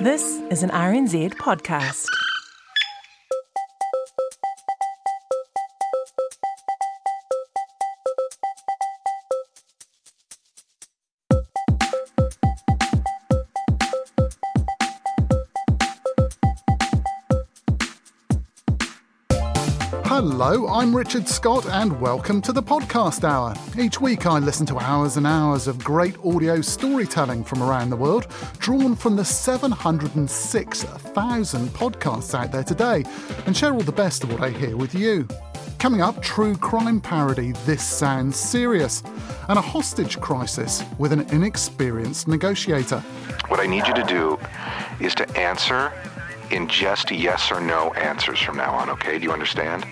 This is an RNZ podcast. Hello, I'm Richard Scott, and welcome to the Podcast Hour. Each week I listen to hours and hours of great audio storytelling from around the world, drawn from the 706,000 podcasts out there today, and share all the best of what I hear with you. Coming up, true crime parody This Sounds Serious, and a hostage crisis with an inexperienced negotiator. What I need you to do is to answer in just yes or no answers from now on, okay? Do you understand?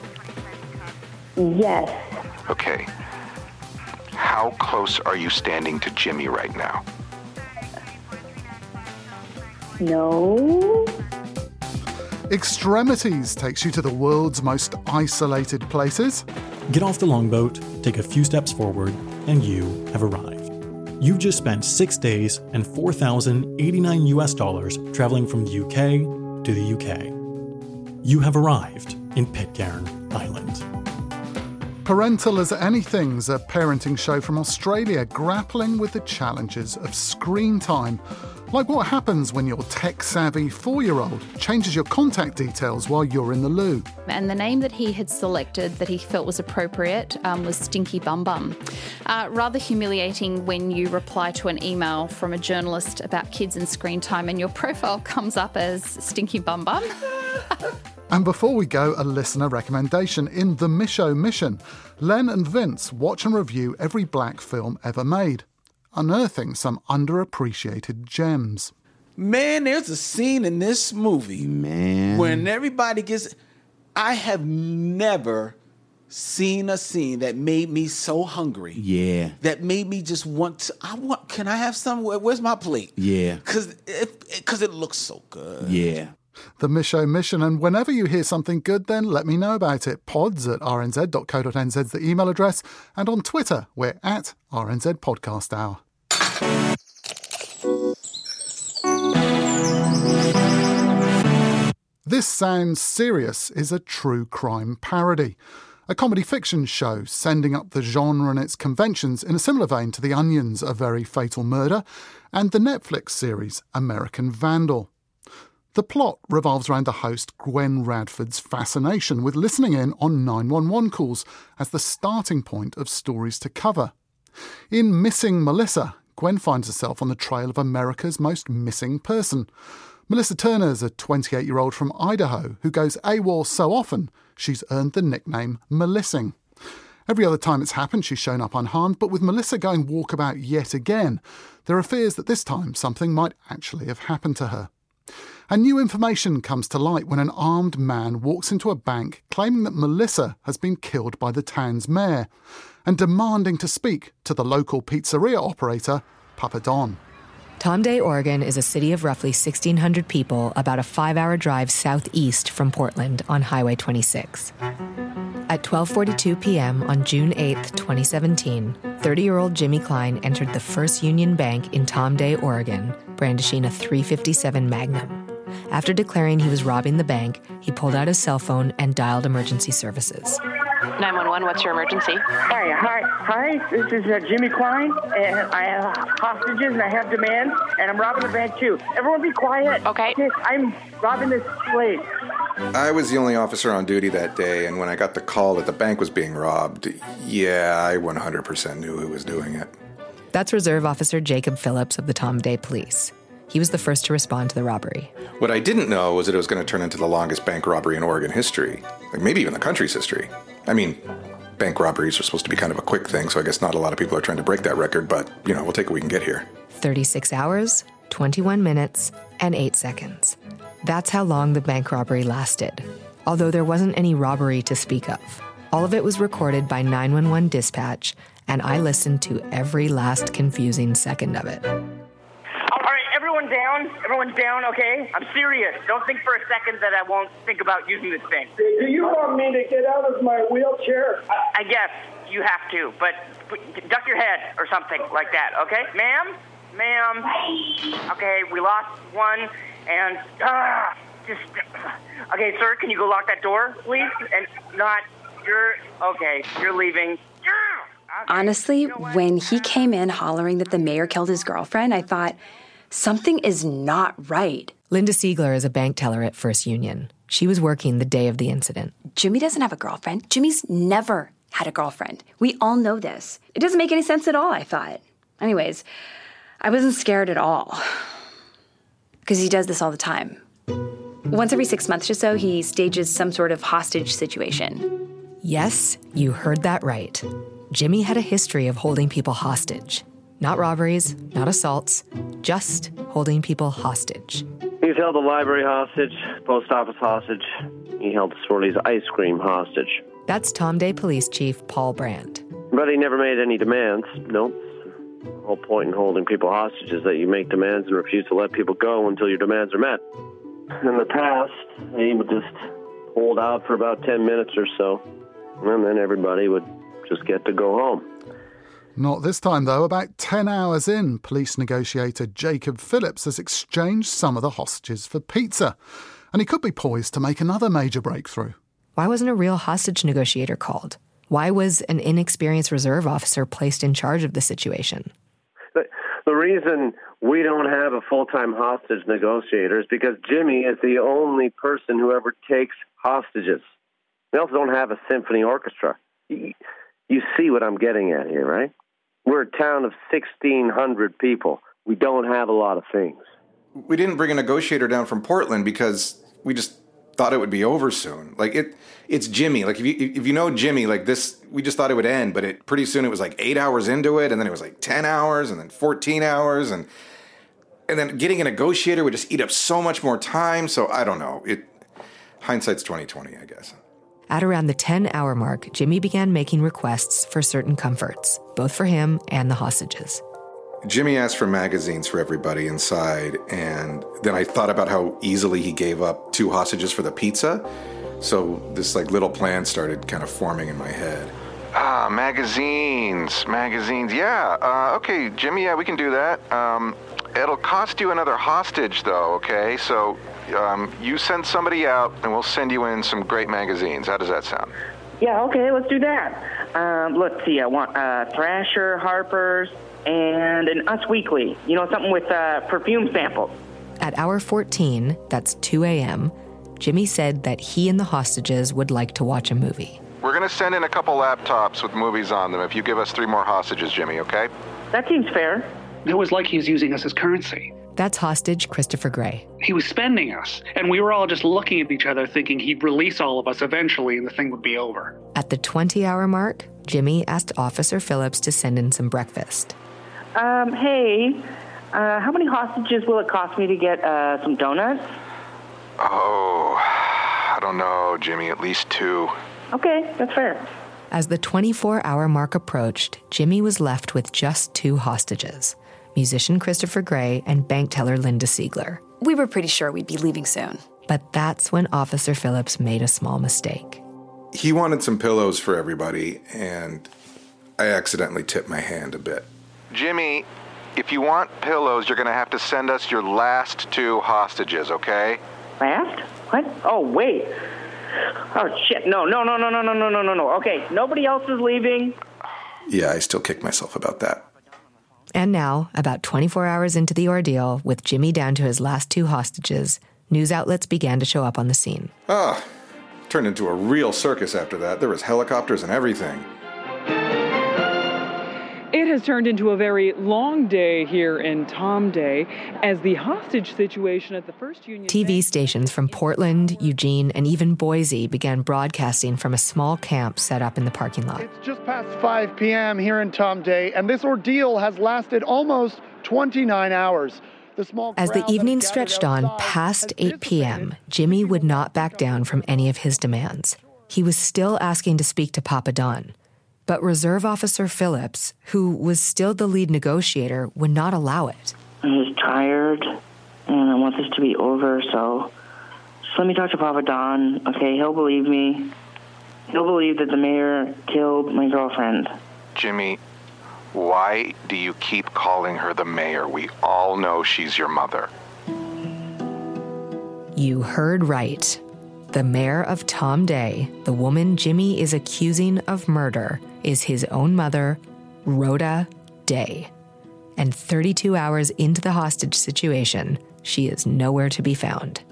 Yes. Okay. How close are you standing to Jimmy right now? No. Extremities takes you to the world's most isolated places. Get off the longboat, take a few steps forward, and you have arrived. You've just spent six days and 4,089 US dollars traveling from the UK to the UK. You have arrived in Pitcairn Island. Parental as Anything's a parenting show from Australia grappling with the challenges of screen time. Like what happens when your tech savvy four year old changes your contact details while you're in the loo. And the name that he had selected that he felt was appropriate um, was Stinky Bum Bum. Uh, rather humiliating when you reply to an email from a journalist about kids and screen time and your profile comes up as Stinky Bum Bum. And before we go, a listener recommendation. In The Micheaux Mission, Len and Vince watch and review every black film ever made, unearthing some underappreciated gems. Man, there's a scene in this movie Man. when everybody gets. I have never seen a scene that made me so hungry. Yeah. That made me just want to. I want. Can I have some? Where's my plate? Yeah. Cause it, cause it looks so good. Yeah. The Micheaux Mission, and whenever you hear something good, then let me know about it. Pods at rnz.co.nz is the email address, and on Twitter, we're at RNZ Podcast Hour. This Sounds Serious is a true crime parody. A comedy fiction show sending up the genre and its conventions in a similar vein to The Onion's A Very Fatal Murder and the Netflix series American Vandal. The plot revolves around the host Gwen Radford's fascination with listening in on 911 calls as the starting point of stories to cover. In Missing Melissa, Gwen finds herself on the trail of America's most missing person. Melissa Turner is a 28 year old from Idaho who goes AWOL so often she's earned the nickname Melissing. Every other time it's happened, she's shown up unharmed, but with Melissa going walkabout yet again, there are fears that this time something might actually have happened to her. And new information comes to light when an armed man walks into a bank claiming that Melissa has been killed by the town's mayor and demanding to speak to the local pizzeria operator, Papa Don. Tom Day, Oregon is a city of roughly 1,600 people about a five hour drive southeast from Portland on Highway 26. At 12:42 p.m. on June 8, 2017, 30-year-old Jimmy Klein entered the First Union Bank in Tom Day, Oregon, brandishing a 357 Magnum. After declaring he was robbing the bank, he pulled out his cell phone and dialed emergency services. 911, what's your emergency? Hi, hi, hi. This is uh, Jimmy Klein, and I have hostages and I have demands, and I'm robbing the bank too. Everyone, be quiet. Okay. I'm robbing this place. I was the only officer on duty that day, and when I got the call that the bank was being robbed, yeah, I 100% knew who was doing it. That's Reserve Officer Jacob Phillips of the Tom Day Police. He was the first to respond to the robbery. What I didn't know was that it was going to turn into the longest bank robbery in Oregon history, like maybe even the country's history. I mean, bank robberies are supposed to be kind of a quick thing, so I guess not a lot of people are trying to break that record, but, you know, we'll take what we can get here. 36 hours, 21 minutes, and 8 seconds. That's how long the bank robbery lasted, although there wasn't any robbery to speak of. All of it was recorded by 911 dispatch, and I listened to every last confusing second of it. All right, everyone down. Everyone's down, okay? I'm serious. Don't think for a second that I won't think about using this thing. Do you want me to get out of my wheelchair? I, I guess you have to, but but duck your head or something like that, okay? Ma'am? Ma'am? Okay, we lost one, and, ah, just, okay, sir, can you go lock that door, please? And not, you're, okay, you're leaving. Honestly, when he came in hollering that the mayor killed his girlfriend, I thought, something is not right. Linda Siegler is a bank teller at First Union. She was working the day of the incident. Jimmy doesn't have a girlfriend. Jimmy's never had a girlfriend. We all know this. It doesn't make any sense at all, I thought. Anyways, I wasn't scared at all. Because he does this all the time. Once every six months or so, he stages some sort of hostage situation. Yes, you heard that right. Jimmy had a history of holding people hostage. Not robberies, not assaults, just holding people hostage. He's held the library hostage, post office hostage. He held Swirly's ice cream hostage. That's Tom Day Police Chief Paul Brand. But he never made any demands. Nope. The whole point in holding people hostage is that you make demands and refuse to let people go until your demands are met. In the past, he would just hold out for about 10 minutes or so, and then everybody would just get to go home. Not this time, though. About 10 hours in, police negotiator Jacob Phillips has exchanged some of the hostages for pizza. And he could be poised to make another major breakthrough. Why wasn't a real hostage negotiator called? Why was an inexperienced reserve officer placed in charge of the situation? The, the reason we don't have a full time hostage negotiator is because Jimmy is the only person who ever takes hostages. We also don't have a symphony orchestra. You, you see what I'm getting at here, right? We're a town of 1,600 people. We don't have a lot of things. We didn't bring a negotiator down from Portland because we just thought it would be over soon. Like it, it's Jimmy. Like if you if you know Jimmy, like this, we just thought it would end, but it pretty soon it was like eight hours into it, and then it was like ten hours, and then fourteen hours, and and then getting a negotiator would just eat up so much more time. So I don't know. It hindsight's twenty twenty, I guess. At around the 10 hour mark, Jimmy began making requests for certain comforts, both for him and the hostages. Jimmy asked for magazines for everybody inside, and then I thought about how easily he gave up two hostages for the pizza. So this like little plan started kind of forming in my head. Ah, magazines, magazines. Yeah. Uh, okay, Jimmy. Yeah, we can do that. Um, it'll cost you another hostage, though. Okay, so um, you send somebody out, and we'll send you in some great magazines. How does that sound? Yeah, okay, let's do that. Um, let's see, I want uh, Thrasher, Harper's, and an Us Weekly. You know, something with uh, perfume samples. At hour 14, that's 2 a.m., Jimmy said that he and the hostages would like to watch a movie. We're going to send in a couple laptops with movies on them if you give us three more hostages, Jimmy, okay? That seems fair. It was like he was using us as currency. That's hostage Christopher Gray. He was spending us, and we were all just looking at each other thinking he'd release all of us eventually and the thing would be over. At the 20 hour mark, Jimmy asked Officer Phillips to send in some breakfast. Um, hey, uh, how many hostages will it cost me to get uh, some donuts? Oh, I don't know, Jimmy. At least two. Okay, that's fair. As the 24 hour mark approached, Jimmy was left with just two hostages musician Christopher Gray and bank teller Linda Siegler. We were pretty sure we'd be leaving soon. But that's when Officer Phillips made a small mistake. He wanted some pillows for everybody, and I accidentally tipped my hand a bit. Jimmy, if you want pillows, you're going to have to send us your last two hostages, okay? Last? What? Oh, wait. Oh, shit. No, no, no, no, no, no, no, no, no, no. Okay, nobody else is leaving. Yeah, I still kick myself about that. And now, about 24 hours into the ordeal, with Jimmy down to his last two hostages, news outlets began to show up on the scene. Ah, turned into a real circus after that. There was helicopters and everything. It has turned into a very long day here in Tom Day as the hostage situation at the First Union. TV stations from Portland, Eugene, and even Boise began broadcasting from a small camp set up in the parking lot. It's just past 5 p.m. here in Tom Day, and this ordeal has lasted almost 29 hours. The small As the evening stretched on past 8 p.m., Jimmy would not back down from any of his demands. He was still asking to speak to Papa Don. But Reserve Officer Phillips, who was still the lead negotiator, would not allow it. I'm just tired, and I want this to be over, so just let me talk to Papa Don, okay? He'll believe me. He'll believe that the mayor killed my girlfriend. Jimmy, why do you keep calling her the mayor? We all know she's your mother. You heard right. The mayor of Tom Day, the woman Jimmy is accusing of murder, is his own mother, Rhoda Day. And 32 hours into the hostage situation, she is nowhere to be found.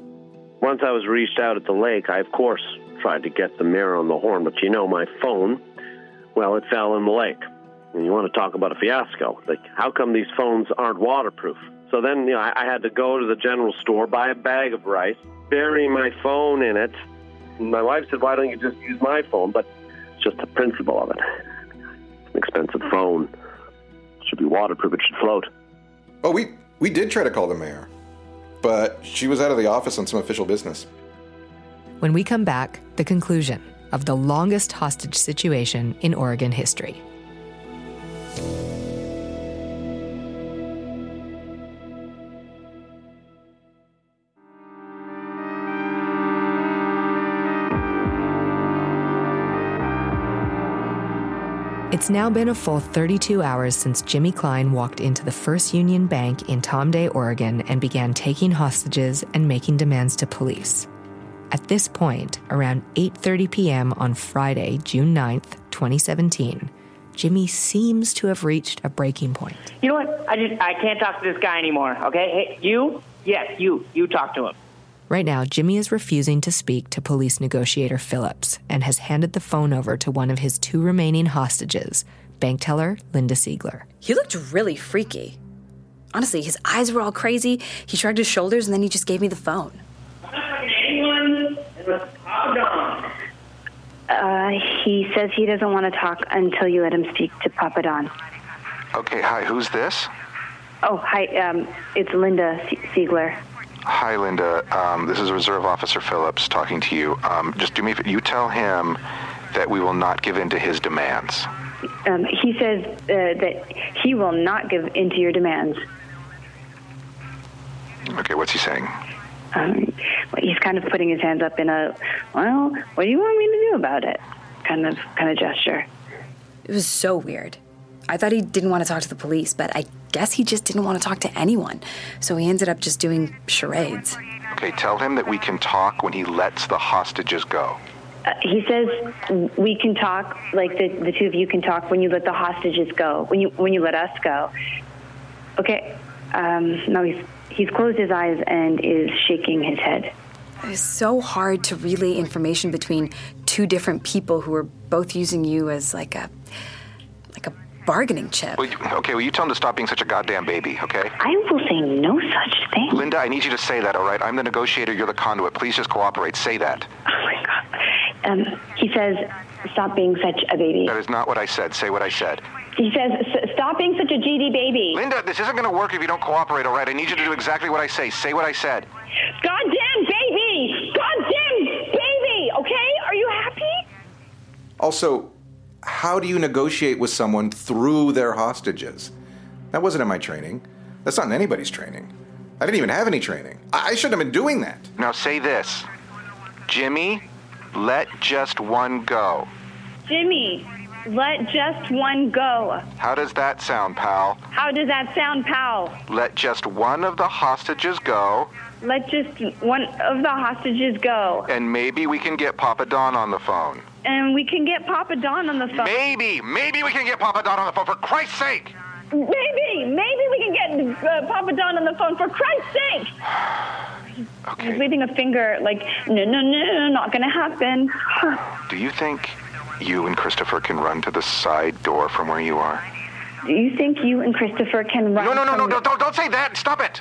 Once I was reached out at the lake, I, of course, tried to get the mayor on the horn, but you know, my phone, well, it fell in the lake. And you want to talk about a fiasco. Like, how come these phones aren't waterproof? So then, you know, I, I had to go to the general store, buy a bag of rice, bury my phone in it. And my wife said, why don't you just use my phone? But just the principle of it. It's an expensive phone. It should be waterproof. It should float. Oh, we we did try to call the mayor, but she was out of the office on some official business. When we come back, the conclusion of the longest hostage situation in Oregon history. It's now been a full 32 hours since Jimmy Klein walked into the First Union Bank in Tom Day, Oregon, and began taking hostages and making demands to police. At this point, around 8:30 p.m. on Friday, June 9th, 2017, Jimmy seems to have reached a breaking point. You know what? I just I can't talk to this guy anymore. Okay? Hey, you? Yes, you. You talk to him. Right now, Jimmy is refusing to speak to police negotiator Phillips and has handed the phone over to one of his two remaining hostages, bank teller Linda Siegler. He looked really freaky. Honestly, his eyes were all crazy. He shrugged his shoulders and then he just gave me the phone. Anyone? Uh, he says he doesn't want to talk until you let him speak to Papa Don. Okay, hi, who's this? Oh, hi. Um, it's Linda Siegler. Hi, Linda. Um, this is Reserve Officer Phillips talking to you. Um, just do me a favor. You tell him that we will not give in to his demands. Um, he says uh, that he will not give in to your demands. Okay, what's he saying? Um, well, he's kind of putting his hands up in a, well, what do you want me to do about it? Kind of, kind of gesture. It was so weird. I thought he didn't want to talk to the police, but I guess he just didn't want to talk to anyone. So he ended up just doing charades. Okay, tell him that we can talk when he lets the hostages go. Uh, he says we can talk, like the, the two of you can talk when you let the hostages go, when you when you let us go. Okay. Um, no, he's he's closed his eyes and is shaking his head. it's so hard to relay information between two different people who are both using you as like a bargaining chip. Well, you, okay, well, you tell him to stop being such a goddamn baby, okay? I will say no such thing. Linda, I need you to say that, all right? I'm the negotiator, you're the conduit. Please just cooperate. Say that. Oh, my God. Um, he says, "Stop being such a baby." That is not what I said. Say what I said. He says, "Stop being such a GD baby." Linda, this isn't going to work if you don't cooperate, all right? I need you to do exactly what I say. Say what I said. Goddamn baby! Goddamn baby! Okay, are you happy? Also, how do you negotiate with someone through their hostages? That wasn't in my training. That's not in anybody's training. I didn't even have any training. I I shouldn't have been doing that. Now say this Jimmy, let just one go. Jimmy, let just one go. How does that sound, pal? How does that sound, pal? Let just one of the hostages go, Let just one of the hostages go, and maybe we can get Papa Don on the phone. and we can get Papa Don on the phone. Maybe, maybe we can get Papa Don on the phone, for Christ's sake! Maybe, maybe we can get uh, Papa Don on the phone for Christ's sake. He's waving a finger like, no, no, no, no, not gonna happen. Do you think you and Christopher can run to the side door from where you are? Do you think you and Christopher can run? No, no, no, no, no, don't, don't say that. Stop it.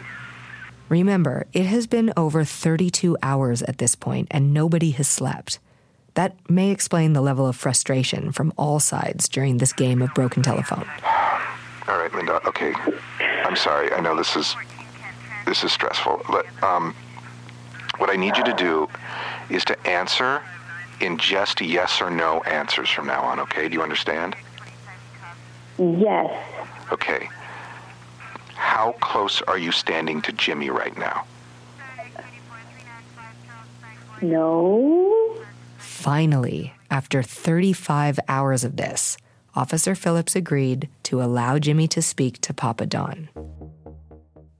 Remember, it has been over 32 hours at this point, and nobody has slept. That may explain the level of frustration from all sides during this game of broken telephone. All right, Linda. Okay. I'm sorry. I know this is this is stressful. But, um, what I need you to do is to answer in just yes or no answers from now on. Okay? Do you understand? Yes. Okay. How close are you standing to Jimmy right now? No. Finally, after 35 hours of this, Officer Phillips agreed to allow Jimmy to speak to Papa Don.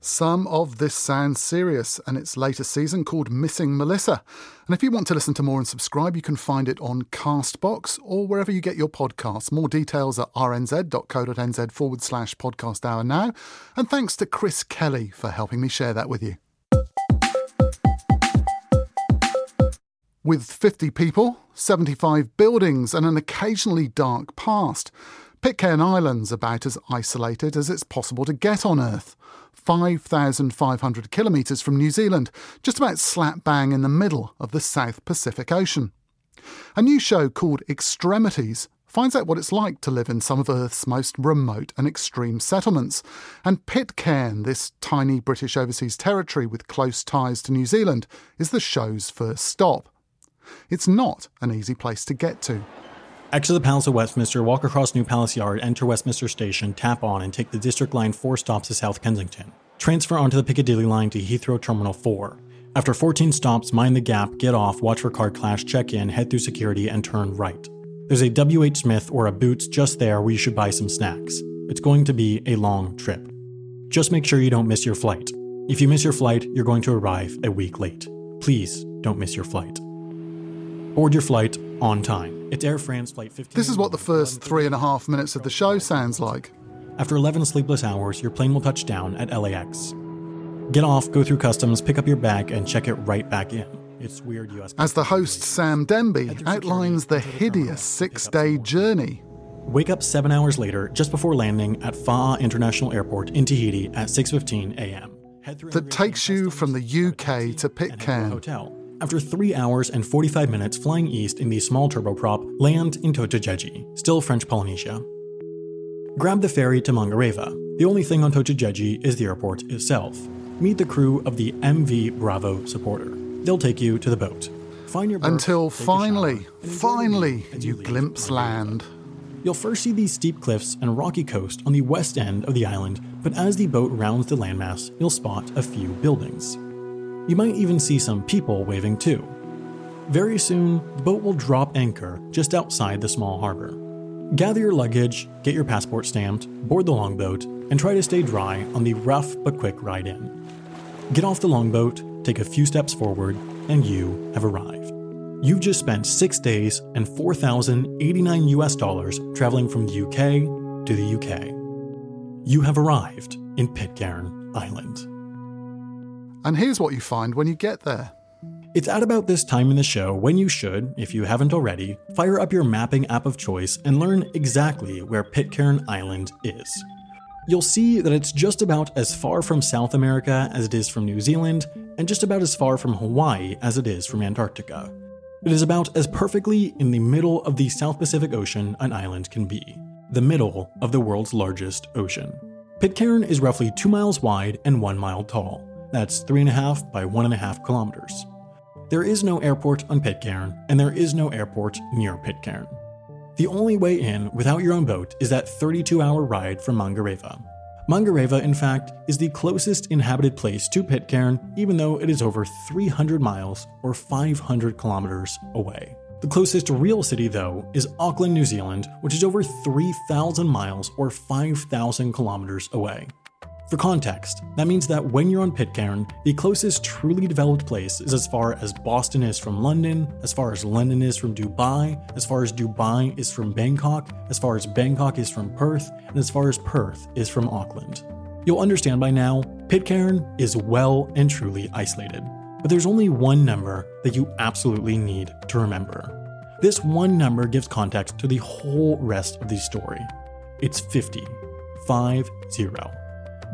Some of this sounds serious, and its latest season called Missing Melissa. And if you want to listen to more and subscribe, you can find it on Castbox or wherever you get your podcasts. More details at rnz.co.nz forward slash podcast hour now. And thanks to Chris Kelly for helping me share that with you. With 50 people, 75 buildings, and an occasionally dark past, Pitcairn Island's about as isolated as it's possible to get on Earth. 5,500 kilometres from New Zealand, just about slap bang in the middle of the South Pacific Ocean. A new show called Extremities finds out what it's like to live in some of Earth's most remote and extreme settlements. And Pitcairn, this tiny British overseas territory with close ties to New Zealand, is the show's first stop. It's not an easy place to get to. Exit the Palace of Westminster, walk across New Palace Yard, enter Westminster Station, tap on, and take the District Line 4 stops to South Kensington. Transfer onto the Piccadilly Line to Heathrow Terminal 4. After 14 stops, mind the gap, get off, watch for car clash, check in, head through security, and turn right. There's a W.H. Smith or a Boots just there where you should buy some snacks. It's going to be a long trip. Just make sure you don't miss your flight. If you miss your flight, you're going to arrive a week late. Please don't miss your flight. Board your flight on time. It's Air France Flight 15. This is what the first three and a half minutes of the show sounds like. After 11 sleepless hours, your plane will touch down at LAX. Get off, go through customs, pick up your bag, and check it right back in. It's weird US. As the host Sam Denby outlines the hideous six day journey. Wake up seven hours later, just before landing at Faa'a International Airport in Tahiti at 6:15 a.m. that takes you from the UK to Pitcairn. Hotel. After three hours and 45 minutes flying east in the small turboprop, land in Totegegie, still French Polynesia. Grab the ferry to Mangareva. The only thing on Totegegie is the airport itself. Meet the crew of the MV Bravo supporter. They'll take you to the boat. Find your Until finally, finally, as you glimpse land. You'll first see these steep cliffs and rocky coast on the west end of the island, but as the boat rounds the landmass, you'll spot a few buildings. You might even see some people waving too. Very soon, the boat will drop anchor just outside the small harbor. Gather your luggage, get your passport stamped, board the longboat, and try to stay dry on the rough but quick ride in. Get off the longboat, take a few steps forward, and you have arrived. You've just spent six days and 4,089 US dollars traveling from the UK to the UK. You have arrived in Pitcairn Island. And here's what you find when you get there. It's at about this time in the show when you should, if you haven't already, fire up your mapping app of choice and learn exactly where Pitcairn Island is. You'll see that it's just about as far from South America as it is from New Zealand, and just about as far from Hawaii as it is from Antarctica. It is about as perfectly in the middle of the South Pacific Ocean an island can be, the middle of the world's largest ocean. Pitcairn is roughly 2 miles wide and 1 mile tall. That's 3.5 by 1.5 kilometers. There is no airport on Pitcairn, and there is no airport near Pitcairn. The only way in without your own boat is that 32 hour ride from Mangareva. Mangareva, in fact, is the closest inhabited place to Pitcairn, even though it is over 300 miles or 500 kilometers away. The closest real city, though, is Auckland, New Zealand, which is over 3,000 miles or 5,000 kilometers away. For context, that means that when you're on Pitcairn, the closest truly developed place is as far as Boston is from London, as far as London is from Dubai, as far as Dubai is from Bangkok, as far as Bangkok is from Perth, and as far as Perth is from Auckland. You'll understand by now, Pitcairn is well and truly isolated. But there's only one number that you absolutely need to remember. This one number gives context to the whole rest of the story. It's 50. 5 0.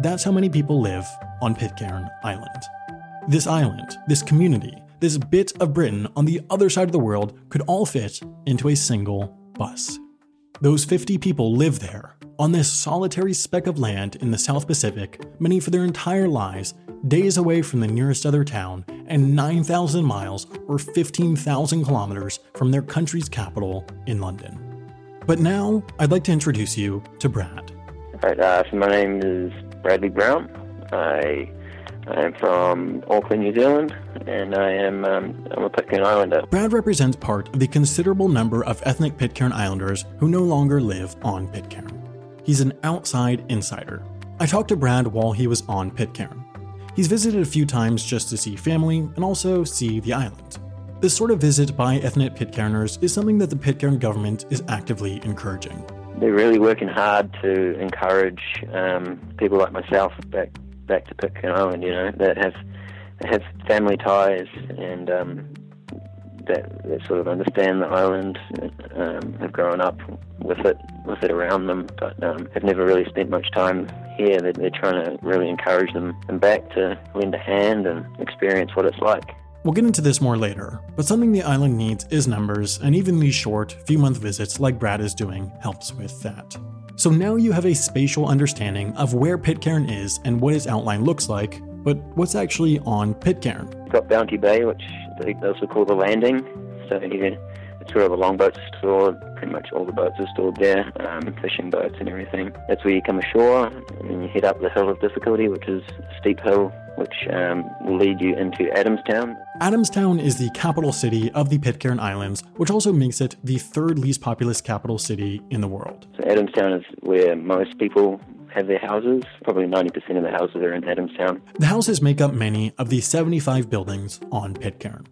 That's how many people live on Pitcairn Island. This island, this community, this bit of Britain on the other side of the world could all fit into a single bus. Those 50 people live there, on this solitary speck of land in the South Pacific, many for their entire lives, days away from the nearest other town, and 9,000 miles or 15,000 kilometers from their country's capital in London. But now, I'd like to introduce you to Brad. Right, uh, so my name is Bradley Brown. I I am from Auckland, New Zealand, and I am um, I'm a Pitcairn Islander. Brad represents part of the considerable number of ethnic Pitcairn Islanders who no longer live on Pitcairn. He's an outside insider. I talked to Brad while he was on Pitcairn. He's visited a few times just to see family and also see the island. This sort of visit by ethnic Pitcairners is something that the Pitcairn government is actively encouraging. They're really working hard to encourage um, people like myself back back to Pitcairn Island, you know, that have have family ties and um, that, that sort of understand the island, um, have grown up with it with it around them, but um, have never really spent much time here. They're, they're trying to really encourage them, them back to lend a hand and experience what it's like. We'll get into this more later, but something the island needs is numbers, and even these short, few month visits like Brad is doing helps with that. So now you have a spatial understanding of where Pitcairn is and what its outline looks like, but what's actually on Pitcairn? We've got Bounty Bay, which they also call the landing. So here, it's where all the longboats are stored. Pretty much all the boats are stored there, um, fishing boats and everything. That's where you come ashore, and then you head up the hill of difficulty, which is a steep hill, which um, will lead you into Adamstown. Adamstown is the capital city of the Pitcairn Islands, which also makes it the third least populous capital city in the world. So Adamstown is where most people have their houses. Probably 90% of the houses are in Adamstown. The houses make up many of the 75 buildings on Pitcairn.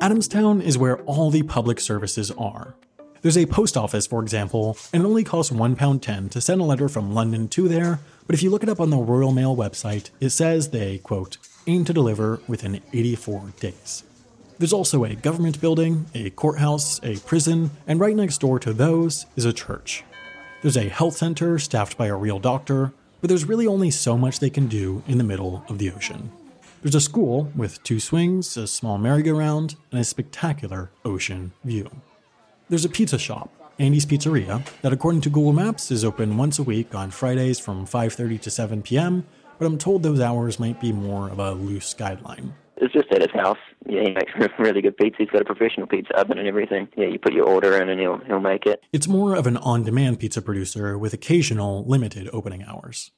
Adamstown is where all the public services are. There's a post office, for example, and it only costs £1.10 to send a letter from London to there, but if you look it up on the Royal Mail website, it says they, quote, aim to deliver within 84 days. There's also a government building, a courthouse, a prison, and right next door to those is a church. There's a health center staffed by a real doctor, but there's really only so much they can do in the middle of the ocean. There's a school with two swings, a small merry-go-round, and a spectacular ocean view. There's a pizza shop, Andy's Pizzeria, that according to Google Maps is open once a week on Fridays from 5:30 to 7 p.m., but I'm told those hours might be more of a loose guideline. It's just at his house. Yeah, he makes really good pizza. He's got a professional pizza oven and everything. Yeah, you put your order in and he'll he'll make it. It's more of an on-demand pizza producer with occasional limited opening hours.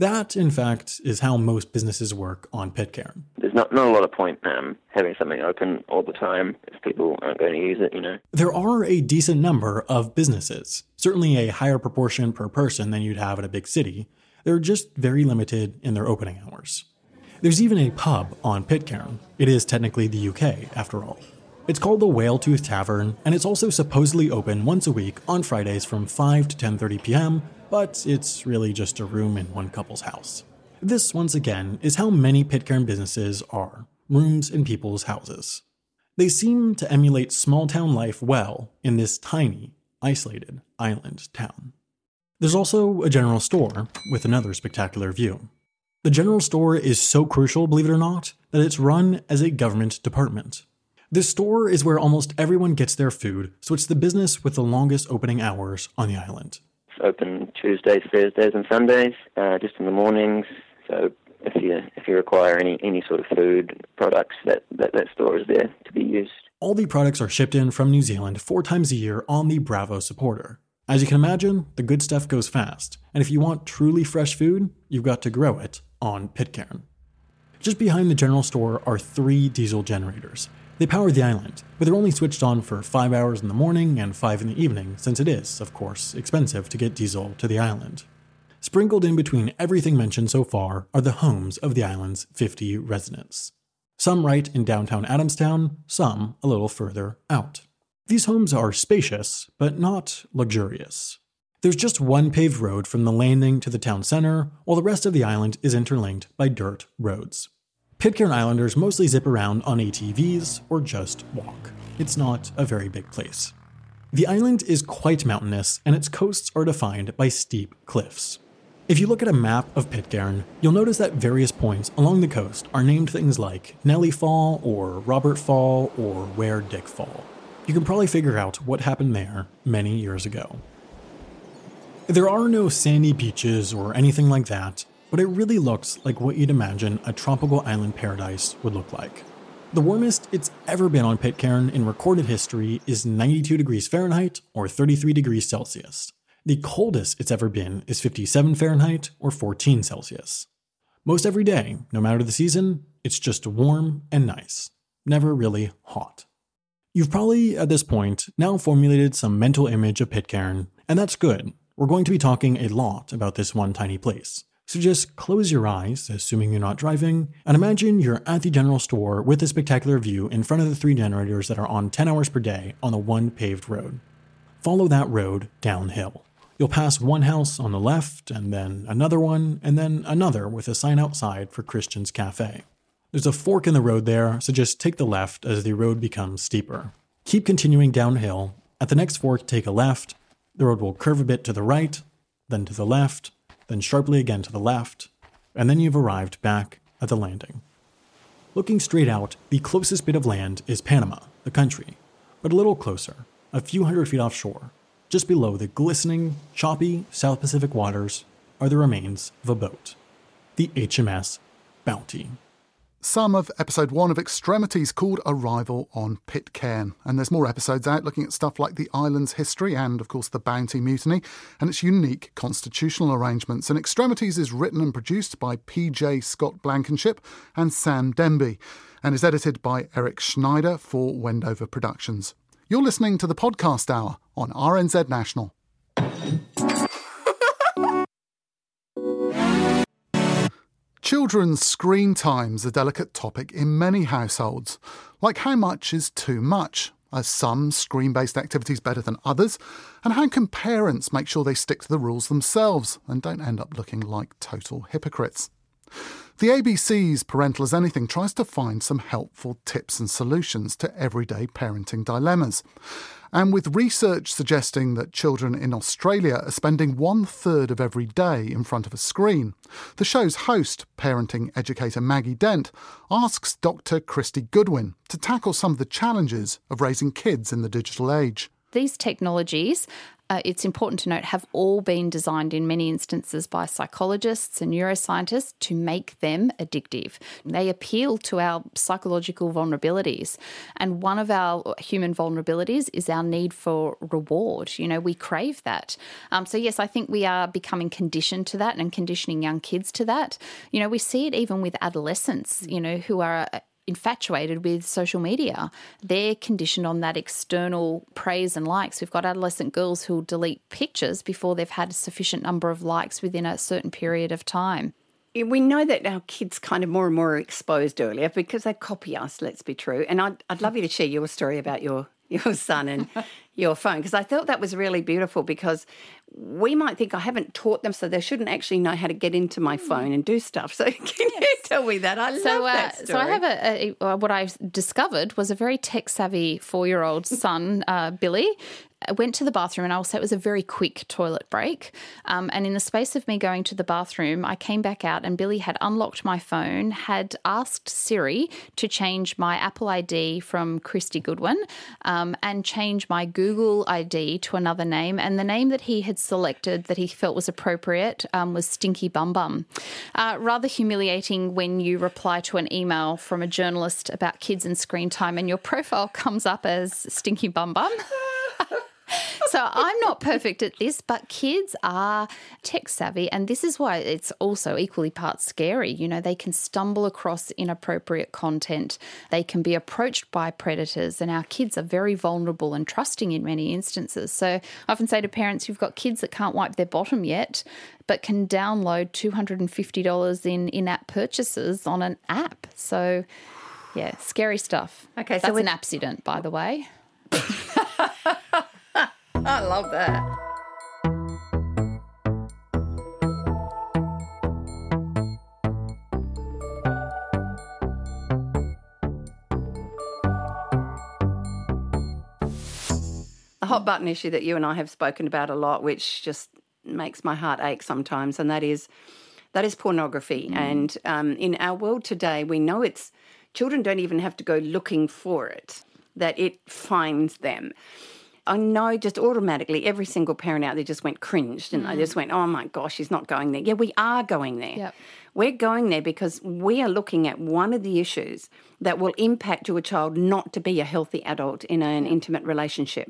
That, in fact, is how most businesses work on Pitcairn. There's not, not a lot of point um, having something open all the time if people aren't going to use it, you know. There are a decent number of businesses, certainly a higher proportion per person than you'd have in a big city. They're just very limited in their opening hours. There's even a pub on Pitcairn. It is technically the UK, after all. It's called the Whale Tooth Tavern, and it's also supposedly open once a week on Fridays from 5 to 10:30 p.m., but it's really just a room in one couple's house. This, once again, is how many Pitcairn businesses are rooms in people's houses. They seem to emulate small town life well in this tiny, isolated island town. There's also a general store with another spectacular view. The general store is so crucial, believe it or not, that it's run as a government department. This store is where almost everyone gets their food, so it's the business with the longest opening hours on the island. It's open Tuesdays, Thursdays, and Sundays, uh, just in the mornings. So if you if you require any any sort of food products, that, that that store is there to be used. All the products are shipped in from New Zealand four times a year on the Bravo supporter. As you can imagine, the good stuff goes fast, and if you want truly fresh food, you've got to grow it on Pitcairn. Just behind the general store are three diesel generators. They power the island, but they're only switched on for 5 hours in the morning and 5 in the evening, since it is, of course, expensive to get diesel to the island. Sprinkled in between everything mentioned so far are the homes of the island's 50 residents. Some right in downtown Adamstown, some a little further out. These homes are spacious, but not luxurious. There's just one paved road from the landing to the town center, while the rest of the island is interlinked by dirt roads. Pitcairn Islanders mostly zip around on ATVs or just walk. It's not a very big place. The island is quite mountainous, and its coasts are defined by steep cliffs. If you look at a map of Pitcairn, you'll notice that various points along the coast are named things like Nellie Fall or Robert Fall or Where Dick Fall. You can probably figure out what happened there many years ago. There are no sandy beaches or anything like that, but it really looks like what you'd imagine a tropical island paradise would look like. The warmest it's ever been on Pitcairn in recorded history is 92 degrees Fahrenheit or 33 degrees Celsius. The coldest it's ever been is 57 Fahrenheit or 14 Celsius. Most every day, no matter the season, it's just warm and nice, never really hot. You've probably, at this point, now formulated some mental image of Pitcairn, and that's good. We're going to be talking a lot about this one tiny place. So just close your eyes, assuming you're not driving, and imagine you're at the general store with a spectacular view in front of the three generators that are on 10 hours per day on the one paved road. Follow that road downhill. You'll pass one house on the left, and then another one, and then another with a sign outside for Christian's Cafe. There's a fork in the road there, so just take the left as the road becomes steeper. Keep continuing downhill. At the next fork, take a left. The road will curve a bit to the right, then to the left, then sharply again to the left, and then you've arrived back at the landing. Looking straight out, the closest bit of land is Panama, the country, but a little closer, a few hundred feet offshore, just below the glistening, choppy South Pacific waters, are the remains of a boat, the HMS Bounty. Some of episode one of Extremities called Arrival on Pitcairn. And there's more episodes out looking at stuff like the island's history and, of course, the Bounty Mutiny and its unique constitutional arrangements. And Extremities is written and produced by PJ Scott Blankenship and Sam Denby and is edited by Eric Schneider for Wendover Productions. You're listening to the Podcast Hour on RNZ National. Children's screen time's a delicate topic in many households. Like how much is too much? Are some screen based activities better than others? And how can parents make sure they stick to the rules themselves and don't end up looking like total hypocrites? The ABC's Parental as Anything tries to find some helpful tips and solutions to everyday parenting dilemmas. And with research suggesting that children in Australia are spending one third of every day in front of a screen, the show's host, parenting educator Maggie Dent, asks Dr. Kristy Goodwin to tackle some of the challenges of raising kids in the digital age. These technologies uh, it's important to note, have all been designed in many instances by psychologists and neuroscientists to make them addictive. They appeal to our psychological vulnerabilities. And one of our human vulnerabilities is our need for reward. You know, we crave that. Um, so, yes, I think we are becoming conditioned to that and conditioning young kids to that. You know, we see it even with adolescents, you know, who are infatuated with social media. They're conditioned on that external praise and likes. We've got adolescent girls who'll delete pictures before they've had a sufficient number of likes within a certain period of time. We know that our kids kind of more and more are exposed earlier because they copy us, let's be true. And I'd, I'd love you to share your story about your, your son and your phone because I thought that was really beautiful because we might think I haven't taught them, so they shouldn't actually know how to get into my hmm. phone and do stuff. So can yes. you tell me that? I so, love uh, that story. So I have a, a, what I discovered was a very tech savvy four year old son, uh, Billy, I went to the bathroom and I'll say it was a very quick toilet break. Um, and in the space of me going to the bathroom, I came back out and Billy had unlocked my phone, had asked Siri to change my Apple ID from Kristy Goodwin um, and change my Google ID to another name. And the name that he had selected that he felt was appropriate um, was Stinky Bum Bum. Uh, rather humiliating when you reply to an email from a journalist about kids and screen time and your profile comes up as Stinky Bum Bum. so I'm not perfect at this, but kids are tech savvy. And this is why it's also equally part scary. You know, they can stumble across inappropriate content, they can be approached by predators, and our kids are very vulnerable and trusting in many instances. So I often say to parents you've got kids that can't wipe their bottom yet, but can download $250 in in app purchases on an app. So, yeah, scary stuff. Okay, so that's an accident, by the way. I love that. The hot button issue that you and I have spoken about a lot, which just makes my heart ache sometimes, and that is that is pornography. Mm. And um, in our world today, we know it's children don't even have to go looking for it; that it finds them. I know just automatically every single parent out there just went cringed and they Mm. just went, oh my gosh, she's not going there. Yeah, we are going there. Yep. We're going there because we are looking at one of the issues that will impact your child not to be a healthy adult in an intimate relationship.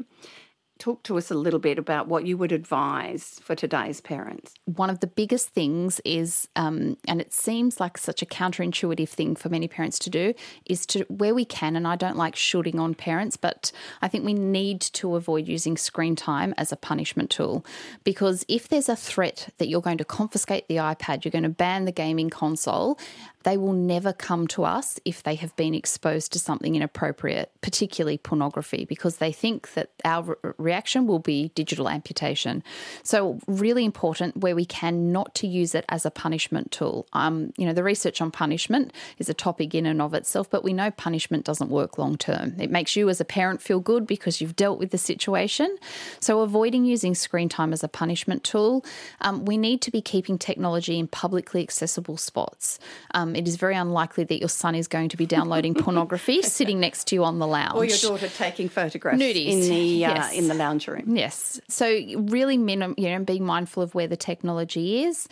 Talk to us a little bit about what you would advise for today's parents. one of the biggest things is, um, and it seems like such a counterintuitive thing for many parents to do, is to where we can, and I don't like shooting on parents, but I think we need to avoid using screen time as a punishment tool. Because if there's a threat that you're going to confiscate the iPad, you're going to ban the gaming console, they will never come to us if they have been exposed to something inappropriate, particularly pornography, because they think that our re- reaction will be digital amputation. So, really important where we can not to use it as a punishment tool. Um, you know, the research on punishment is a topic in and of itself, but we know punishment doesn't work long term. It makes you as a parent feel good because you've dealt with the situation. So, avoiding using screen time as a punishment tool, um, we need to be keeping technology in publicly accessible spots. Um, it is very unlikely that your son is going to be downloading pornography sitting next to you on the lounge. Or your daughter taking photographs Nudies. in the uh, Yes. in the lounge room. Yes. So really, minim, you know, being mindful of where the technology is.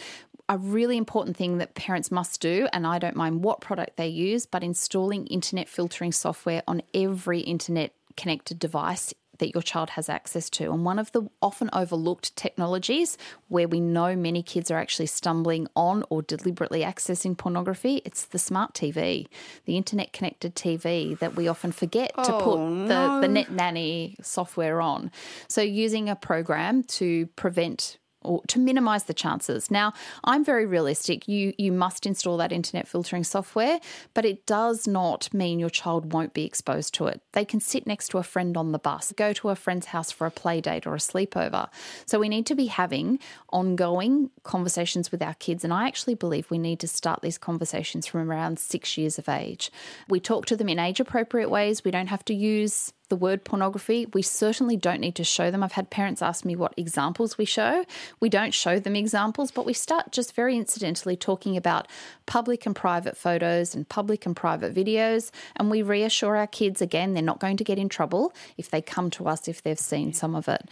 A really important thing that parents must do, and I don't mind what product they use, but installing internet filtering software on every internet connected device that your child has access to. And one of the often overlooked technologies where we know many kids are actually stumbling on or deliberately accessing pornography, it's the smart TV, the internet connected TV that we often forget to Oh, put the, the no. net nanny software on. So using a program to prevent or to minimize the chances. Now, I'm very realistic. You you must install that internet filtering software, but it does not mean your child won't be exposed to it. They can sit next to a friend on the bus, go to a friend's house for a play date or a sleepover. So we need to be having ongoing conversations with our kids and I actually believe we need to start these conversations from around 6 years of age. We talk to them in age appropriate ways. We don't have to use the word pornography. We certainly don't need to show them. I've had parents ask me what examples we show. We don't show them examples, but we start just very incidentally talking about public and private photos and public and private videos. And we reassure our kids again, they're not going to get in trouble if they come to us if they've seen some of it.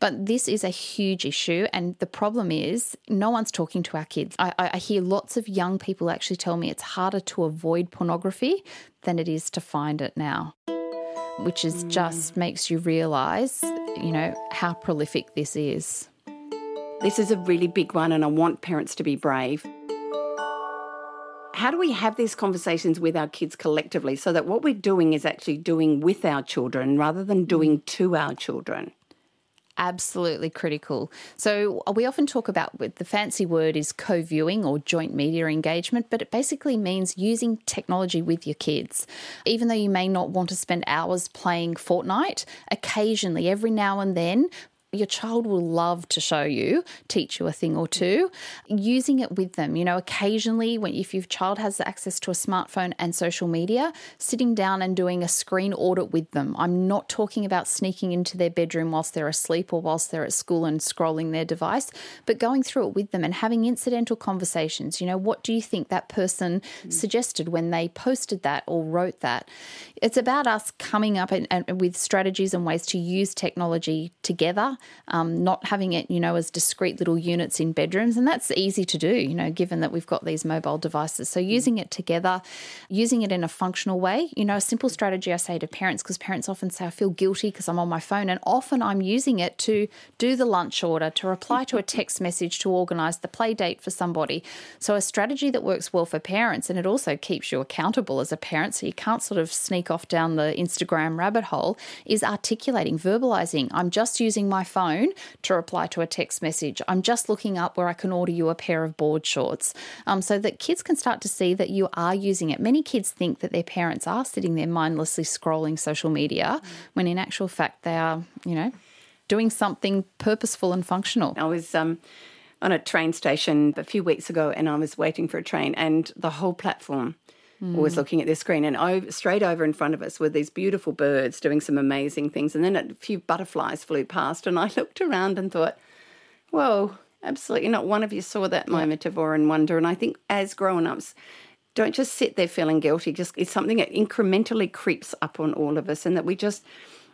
But this is a huge issue. And the problem is, no one's talking to our kids. I, I hear lots of young people actually tell me it's harder to avoid pornography than it is to find it now which is mm. just makes you realize, you know, how prolific this is. This is a really big one, and I want parents to be brave. How do we have these conversations with our kids collectively so that what we're doing is actually doing with our children rather than doing mm. to our children? Absolutely critical. So we often talk about the fancy word is co-viewing or joint media engagement, but it basically means using technology with your kids. Even though you may not want to spend hours playing Fortnite, occasionally, every now and then, your child will love to show you, teach you a thing or two, using it with them. You know, occasionally, when if your child has access to a smartphone and social media, sitting down and doing a screen audit with them. I'm not talking about sneaking into their bedroom whilst they're asleep or whilst they're at school and scrolling their device, but going through it with them and having incidental conversations. You know, what do you think that person suggested when they posted that or wrote that? It's about us coming up and, and with strategies and ways to use technology together um, not having it, you know, as discrete little units in bedrooms. And that's easy to do, you know, given that we've got these mobile devices. So using it together, using it in a functional way, you know, a simple strategy I say to parents, because parents often say, I feel guilty because I'm on my phone. And often I'm using it to do the lunch order, to reply to a text message, to organise the play date for somebody. So a strategy that works well for parents and it also keeps you accountable as a parent. So you can't sort of sneak off down the Instagram rabbit hole is articulating, verbalizing. I'm just using my phone to reply to a text message. I'm just looking up where I can order you a pair of board shorts um, so that kids can start to see that you are using it. Many kids think that their parents are sitting there mindlessly scrolling social media when in actual fact they are, you know, doing something purposeful and functional. I was um, on a train station a few weeks ago and I was waiting for a train, and the whole platform was Mm. looking at this screen. And over, straight over in front of us were these beautiful birds doing some amazing things. And then a few butterflies flew past, and I looked around and thought, whoa, Absolutely. Not one of you saw that moment of awe and wonder. And I think as grown ups, don't just sit there feeling guilty. Just it's something that incrementally creeps up on all of us, and that we just,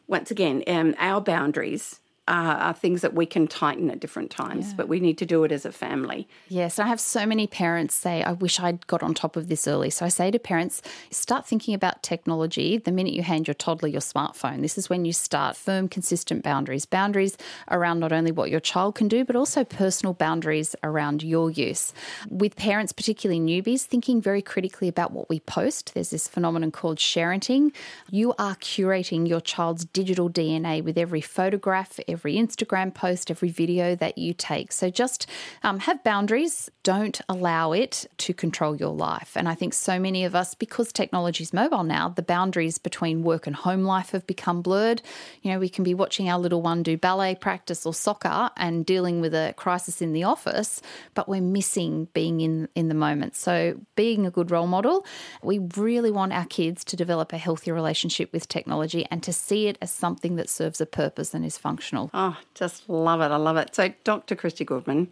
once again, um, our boundaries are, are things that we can tighten at different times, but we need to do it as a family. Yes, I have so many parents say, I wish I'd got on top of this early. So I say to parents, start thinking about technology the minute you hand your toddler your smartphone. This is when you start firm, consistent boundaries. Boundaries around not only what your child can do, but also personal boundaries around your use. With parents, particularly newbies, thinking very critically about what we post. There's this phenomenon called sharenting. You are curating your child's digital DNA with every photograph, every Instagram post, every video that you take. So just um, have boundaries. Don't allow it to control your life. And I think so many of us, because technology is mobile now, the boundaries between work and home life have become blurred. You know, we can be watching our little one do ballet practice or soccer and dealing with a crisis in the office, but we're missing being in, in the moment. So being a good role model, we really want our kids to develop a healthy relationship with technology and to see it as something that serves a purpose and is functional. Oh, just love it. I love it. So, Dr. Kristy Goodwin,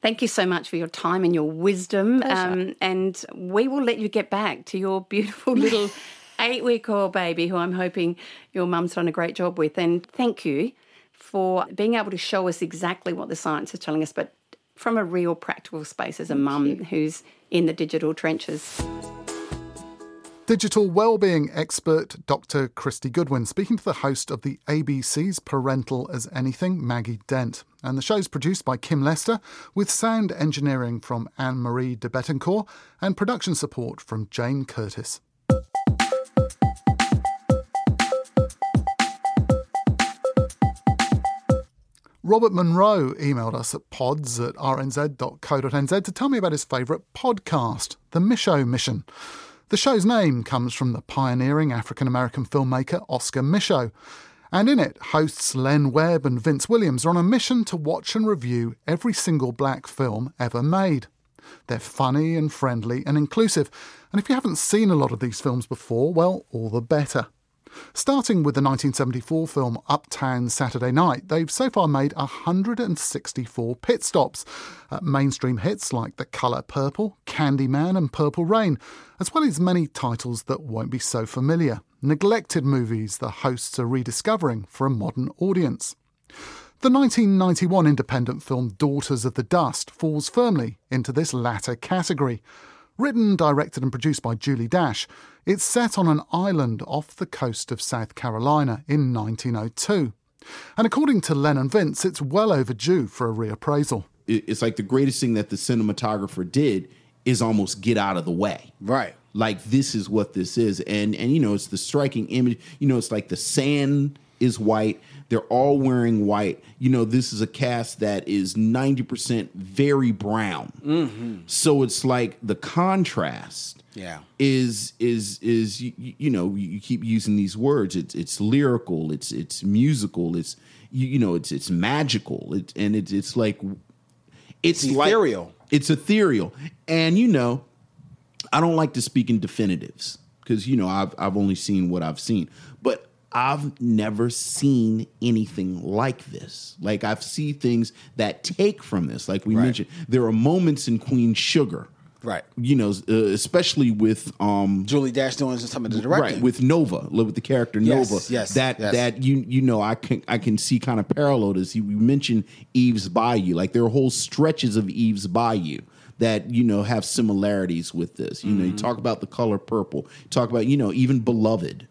thank you so much for your time and your wisdom. Um, and we will let you get back to your beautiful little eight week old baby, who I'm hoping your mum's done a great job with. And thank you for being able to show us exactly what the science is telling us, but from a real practical space as a mum who's in the digital trenches. Digital wellbeing expert Dr. Kristy Goodwin speaking to the host of the ABC's Parental as Anything, Maggie Dent. And the show's produced by Kim Lester with sound engineering from Anne Marie de Betancourt and production support from Jane Curtis. Robert Monroe emailed us at pods at rnz.co.nz to tell me about his favourite podcast, The Micheaux Mission. The show's name comes from the pioneering African American filmmaker Oscar Micheaux, and in it, hosts Len Webb and Vince Williams are on a mission to watch and review every single black film ever made. They're funny and friendly and inclusive, and if you haven't seen a lot of these films before, well, all the better. Starting with the 1974 film Uptown Saturday Night, they've so far made 164 pit stops at mainstream hits like The Colour Purple, Candyman, and Purple Rain, as well as many titles that won't be so familiar, neglected movies the hosts are rediscovering for a modern audience. The 1991 independent film Daughters of the Dust falls firmly into this latter category. Written, directed, and produced by Julie Dash, it's set on an island off the coast of South Carolina in 1902. And according to Len and Vince, it's well overdue for a reappraisal. It's like the greatest thing that the cinematographer did is almost get out of the way. Right. Like this is what this is. And and you know, it's the striking image. You know, it's like the sand is white. They're all wearing white. You know, this is a cast that is 90% very brown. Mm-hmm. So it's like the contrast Yeah. is is is you, you know you keep using these words it's it's lyrical it's it's musical it's you, you know it's it's magical it, and it's it's like it's, It's like- ethereal. it's ethereal and you know I don't like to speak in definitives because you know I've I've only seen what I've seen I've never seen anything like this. Like I've seen things that take from this. Like we Right. mentioned, there are moments in Queen Sugar, Right. You know, uh, especially with um, Julie Dash doing some of the directing. right? With Nova, with the character Yes, Nova. yes, that yes. that you you know I can I can see kind of parallel to. You mentioned Eve's Bayou, like there are whole stretches of Eve's Bayou that you know have similarities with this. You know, Mm-hmm. you talk about the color purple, talk about you know even Beloved.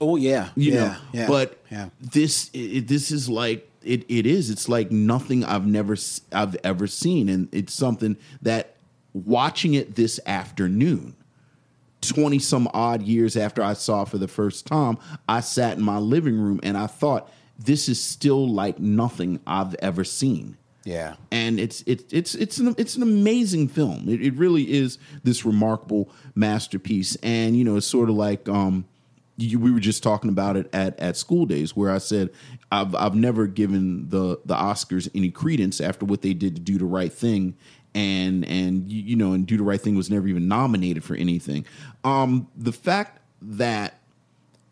Oh yeah, you yeah, know, yeah, but yeah. this it, this is like it it is. It's like nothing I've never I've ever seen, and it's something that watching it this afternoon. 20 some odd years after I saw it for the first time, I sat in my living room and I thought, this is still like nothing I've ever seen. Yeah. And it's it's it's it's an it's an amazing film. It, it really is this remarkable masterpiece. And you know, it's sort of like um you, we were just talking about it at, at school days where I said I've I've never given the the Oscars any credence after what they did to do the right thing and and you, you know and do the right thing was never even nominated for anything. Um the fact that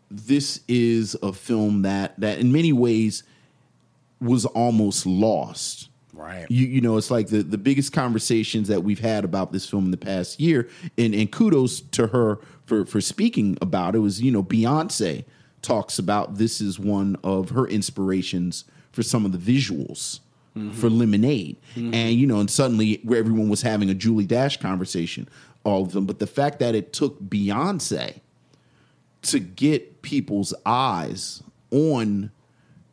this is a film that that in many ways was almost lost Right. You you know, it's like the the biggest conversations that we've had about this film in the past year, and and kudos to her for for speaking about it. Was you know Beyonce talks about this is one of her inspirations for some of the visuals mm-hmm. for Lemonade, mm-hmm. and you know, and suddenly where everyone was having a Julie Dash conversation, all of them. But the fact that it took Beyonce to get people's eyes on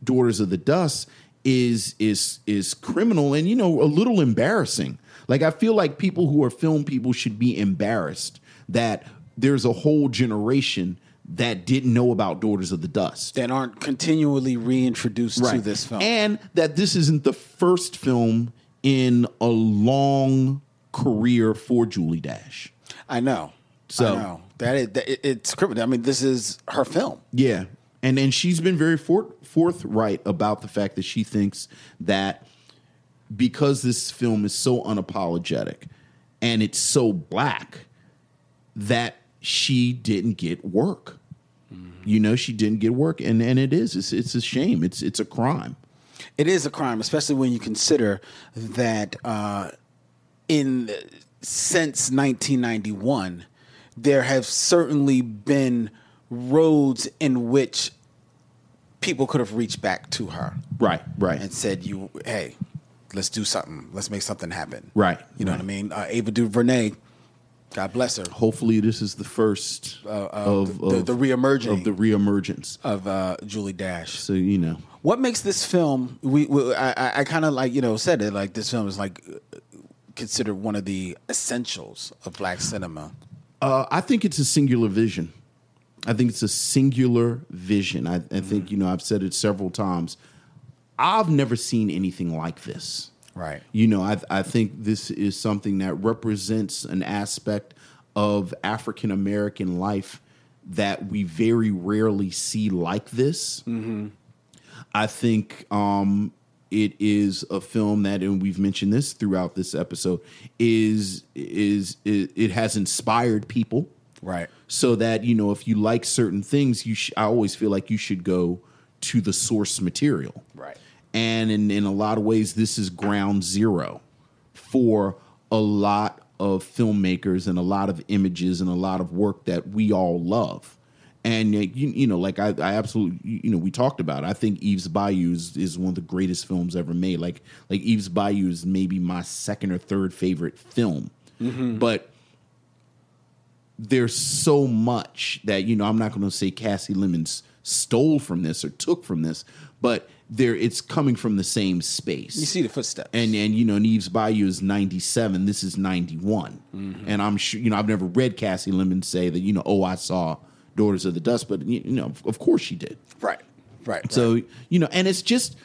Daughters of the Dust is is is criminal and you know a little embarrassing. Like I feel like people who are film people should be embarrassed that there's a whole generation that didn't know about Daughters of the Dust that aren't continually reintroduced to this film. and that this isn't the first film in a long career for Julie Dash. I know. So- I know. that, is, that it, it's criminal. I mean, this is her film. Yeah. And and she's been very for, forthright about the fact that she thinks that because this film is so unapologetic and it's so black that she didn't get work. You know, she didn't get work and and it is it's it's a shame. It's it's a crime. It is a crime, especially when you consider that uh, in since 1991, there have certainly been roads in which people could have reached back to her, Right, right. and said, "You, hey, let's do something. Let's make something happen." Right. You know what I mean? Uh, Ava DuVernay, God bless her, Hopefully this is the first uh, of, the, of the reemerging of the reemergence. of uh, Julie Dash. So, you know. What makes this film? We, we I, I- kind of like you know said it like this film is like uh, considered one of the essentials of black cinema. Uh, I think it's a singular vision. I think it's a singular vision. I, I think you know I've said it several times. I've never seen anything like this. Right. You know, I I think this is something that represents an aspect of African American life that we very rarely see like this. Mm-hmm. I think um, it is a film that, and we've mentioned this throughout this episode, is is it, it has inspired people, right? So that you know, if you like certain things, you sh- I always feel like you should go to the source material, right? And in in a lot of ways, this is ground zero for a lot of filmmakers and a lot of images and a lot of work that we all love. And uh, you, you know, like I, I absolutely, you know, we talked about. It. I think Eve's Bayou is, is one of the greatest films ever made. Like, like Eve's Bayou is maybe my second or third favorite film. Mhm. But there's so much that you know. I'm not going to say Kasi Lemmons stole from this or took from this, but there it's coming from the same space. You see the footsteps. And and you know, Neves Bayou is 97. This is 91. Mhm. And I'm sure you know I've never read Kasi Lemon say that you know oh I saw Daughters of the Dust, but you you know of- course she did. Right. Right. So you know, and it's just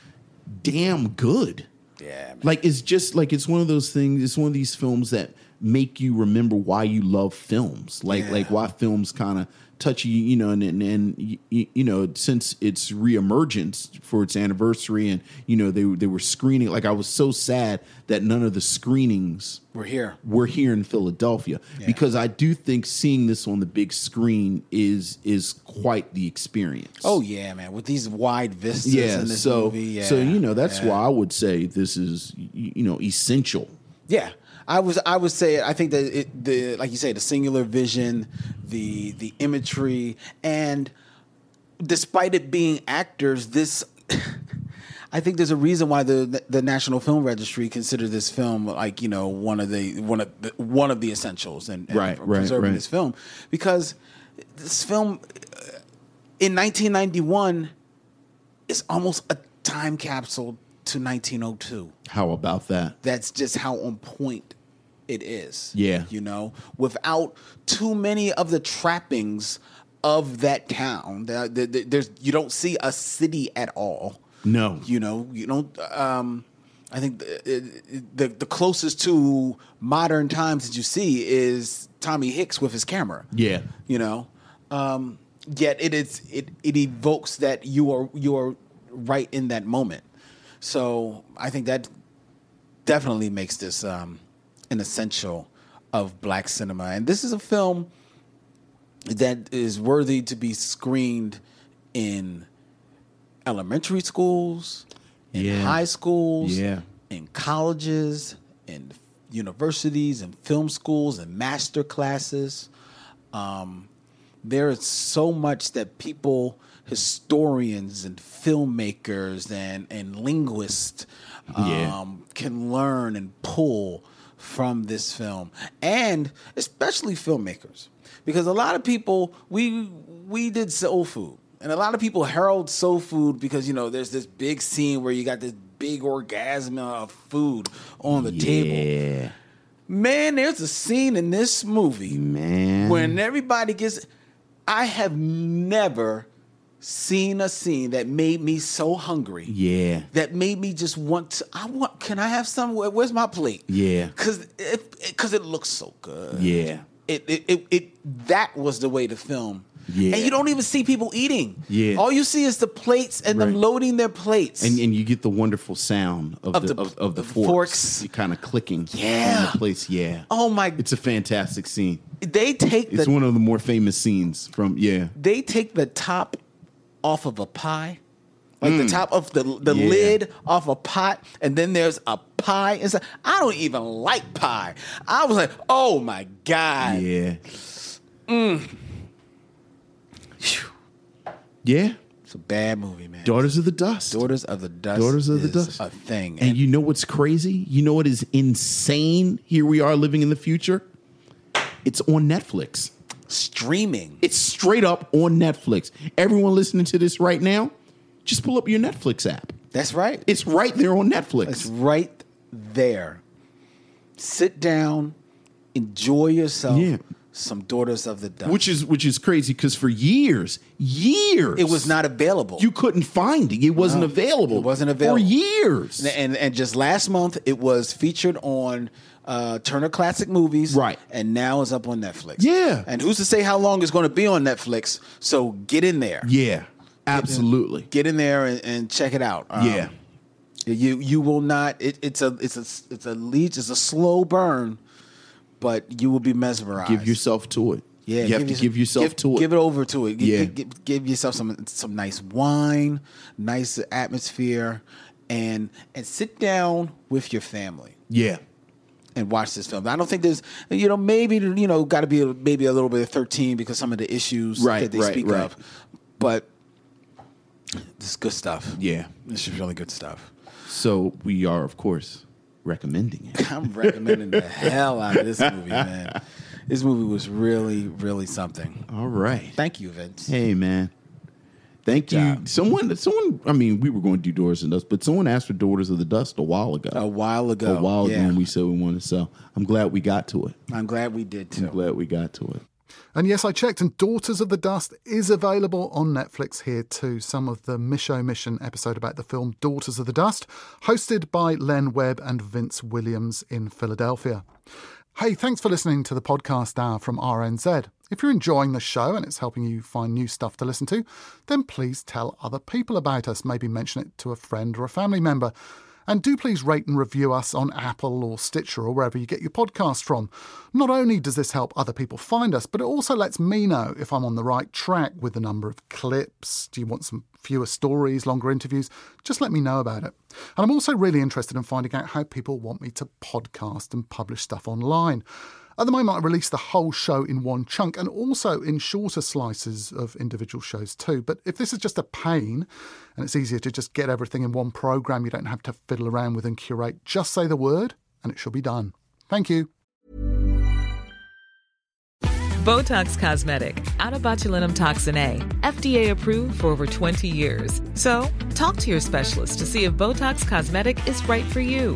damn good. Yeah. Like it's just like it's one of those things. It's one of these films that make you remember why you love films. Like Yeah. like why films kind of touch you. You know, and and, and you, you know since its reemergence for its anniversary, and you know they they were screening. Like I was so sad that none of the screenings We're here. we're here in Philadelphia because I do think seeing this on the big screen is is quite the experience. Oh yeah, man! With these wide vistas yeah, so yeah, so you know that's yeah. why I would say this is you know essential. Yeah, I was. I would say. I think that it, the like you say, the singular vision, the the imagery, and despite it being actors, this. I think there's a reason why the the National Film Registry considered this film like you know one of the one of the, one of the essentials and, and Right, right, preserving right. this film because this film uh, in 1991 is almost a time capsule to 1902 How about that? that's just how on point it is. Yeah. You know, without too many of the trappings of that town. There- there- there- There's you don't see a city at all. No. You know, you don't um I think the, the the closest to modern times that you see is Tommy Hicks with his camera. Yeah. You know, um, yet it is it it evokes that you are you are right in that moment. So I think that definitely makes this um, an essential of black cinema, and this is a film that is worthy to be screened in elementary schools, in Yeah. high schools, Yeah. in colleges, in universities, and film schools, and master classes. Um, there is so much that people, historians and filmmakers and, and linguists, um, Yeah. can learn and pull from this film, and especially filmmakers, because a lot of people we we did soul food, and a lot of people herald soul food because you know there's this big scene where you got this big orgasm of food on the table. Yeah. Man, there's a scene in this movie, man, when everybody gets. I have never seen a scene that made me so hungry. Yeah. That made me just want to. I want. Can I have some? Where's my plate? Yeah. Because it, because it looks so good. Yeah. It, it it it that was the way to film. Yeah. And you don't even see people eating. Yeah. All you see is the plates and them loading their plates. And and you get the wonderful sound of, Of the, the- of, of the the forks, kind of clicking Yeah. the plates. Yeah. oh my! It's a fantastic scene. They take It's the one of the more famous scenes from yeah. they take the top off of a pie. Like the Mm. top of the the Yeah. lid off a pot, and then there's a pie inside. I don't even like pie. I was like, oh my god, Yeah. Mm. Yeah. It's a bad movie, man. Daughters of the Dust. Daughters of the Dust. Daughters of the is Dust. A thing. And you know what's crazy? You know what is insane? Here we are living in the future. It's on Netflix. Streaming. It's straight up on Netflix. Everyone listening to this right now, just pull up your Netflix app. That's right. It's right there on Netflix. It's right there. Sit down, enjoy yourself. Yeah. Some Daughters of the Dust. Which is which is crazy because for years, years, it was not available. You couldn't find it. It wasn't No, available. It wasn't available for years. And, and and just last month, it was featured on uh, Turner Classic Movies, right? And now it's up on Netflix. Yeah. And who's to say how long it's going to be on Netflix? So get in there. Yeah, absolutely. Get in there and, and check it out. Um, Yeah. You you will not. It, it's a it's a it's a leech. It's a slow burn, but you will be mesmerized. Give yourself to it. Yeah, you have to yourself- give yourself give, to it. Give it over to it. Yeah. gi- give, give yourself some some nice wine, nice atmosphere, and and sit down with your family Yeah. And watch this film. I don't think there's you know maybe you know got to be a- maybe a little bit of thirteen because some of the issues Right, that they right, speak right. of, but this is good stuff. Yeah. This is really good stuff. So we are, of course, recommending it. I'm recommending the hell out of this movie, man. This movie was really, really something. All right. Thank you, Vince. Hey, man. Thank Good you. job. Someone, someone. I mean, we were going to do Daughters of the Dust, but someone asked for Daughters of the Dust a while ago. A while ago, A while ago, yeah. when we said we wanted to sell. I'm glad we got to it. I'm glad we did too. I'm glad we got to it. And yes, I checked, and Daughters of the Dust is available on Netflix here too. Some of the Micheaux Mission episode about the film Daughters of the Dust, hosted by Len Webb and Vince Williams in Philadelphia. Hey, thanks for listening to the podcast hour from RNZ. If you're enjoying the show and it's helping you find new stuff to listen to, then please tell other people about us. Maybe mention it to a friend or a family member. And do please rate and review us on Apple or Stitcher or wherever you get your podcast from. Not only does this help other people find us, but it also lets me know if I'm on the right track with the number of clips. Do you want some fewer stories, longer interviews? Just let me know about it. And I'm also really interested in finding out how people want me to podcast and publish stuff online. At the moment, I release the whole show in one chunk and also in shorter slices of individual shows too. But if this is just a pain and it's easier to just get everything in one program you don't have to fiddle around with and curate, just say the word and it should be done. Thank you. Botox Cosmetic, out of botulinum toxin A, FDA approved for over 20 years. So, talk to your specialist to see if Botox Cosmetic is right for you.